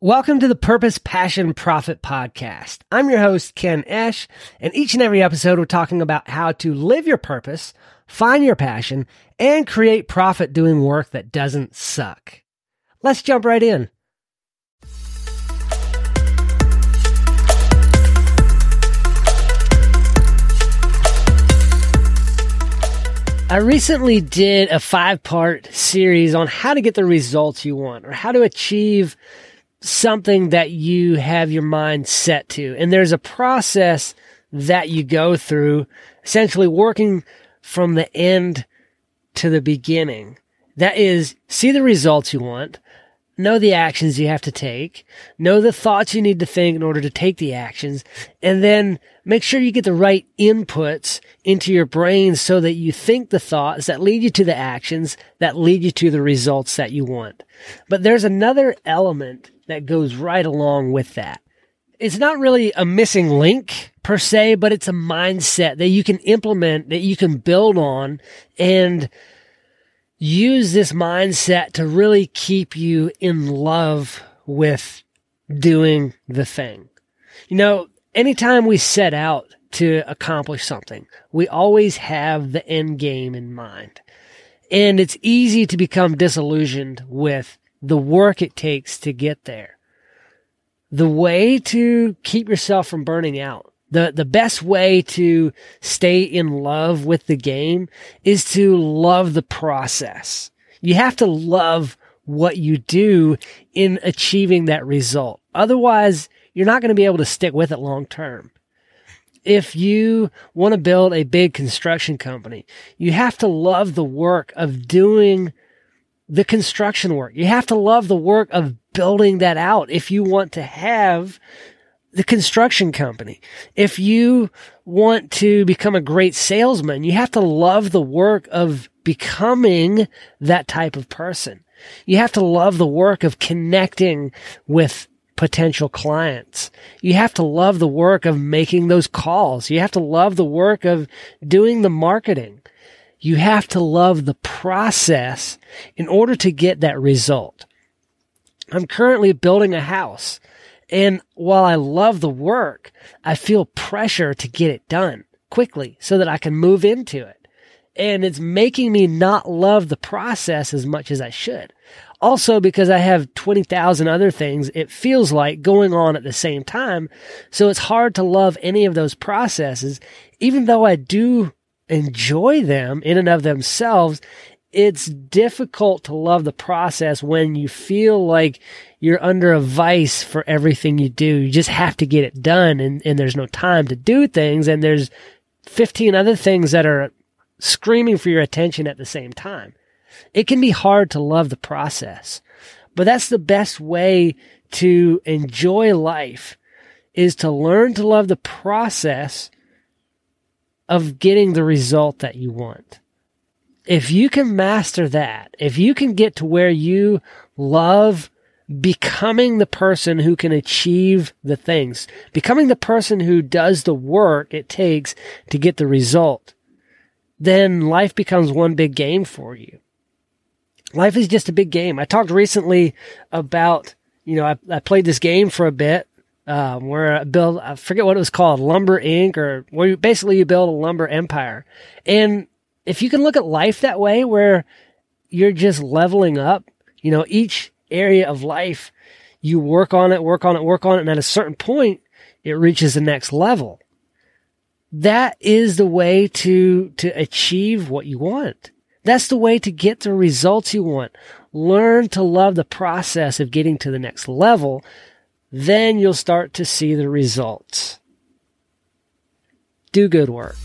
Welcome to the Purpose, Passion, Profit podcast. I'm your host, Ken Esch, and each and every episode we're talking about how to live your purpose, find your passion, and create profit doing work that doesn't suck. Let's jump right in. I recently did a five part series on how to get the results you want or how to achieve something that you have your mind set to. And there's a process that you go through, essentially working from the end to the beginning. That is, see the results you want, know the actions you have to take, know the thoughts you need to think in order to take the actions, and then make sure you get the right inputs into your brain so that you think the thoughts that lead you to the actions that lead you to the results that you want. But there's another element that goes right along with that. It's not really a missing link per se, but it's a mindset that you can implement, that you can build on and use this mindset to really keep you in love with doing the thing. You know, anytime we set out to accomplish something, we always have the end game in mind. And it's easy to become disillusioned with the work it takes to get there. The way to keep yourself from burning out, the, the best way to stay in love with the game is to love the process. You have to love what you do in achieving that result. Otherwise, you're not going to be able to stick with it long term. If you want to build a big construction company, you have to love the work of doing the construction work. You have to love the work of building that out if you want to have the construction company. If you want to become a great salesman, you have to love the work of becoming that type of person. You have to love the work of connecting with potential clients. You have to love the work of making those calls. You have to love the work of doing the marketing. You have to love the process in order to get that result. I'm currently building a house and while I love the work, I feel pressure to get it done quickly so that I can move into it. And it's making me not love the process as much as I should. Also, because I have 20,000 other things, it feels like going on at the same time. So it's hard to love any of those processes, even though I do enjoy them in and of themselves, it's difficult to love the process when you feel like you're under a vice for everything you do. You just have to get it done and, and there's no time to do things and there's 15 other things that are screaming for your attention at the same time. It can be hard to love the process, but that's the best way to enjoy life is to learn to love the process of getting the result that you want. If you can master that, if you can get to where you love becoming the person who can achieve the things, becoming the person who does the work it takes to get the result, then life becomes one big game for you. Life is just a big game. I talked recently about, you know, I, I played this game for a bit um, where I build, I forget what it was called, Lumber Inc., or where you, basically you build a lumber empire. And if you can look at life that way, where you're just leveling up, you know, each area of life, you work on it, work on it, work on it, and at a certain point, it reaches the next level. That is the way to, to achieve what you want. That's the way to get the results you want. Learn to love the process of getting to the next level then you'll start to see the results. Do good work.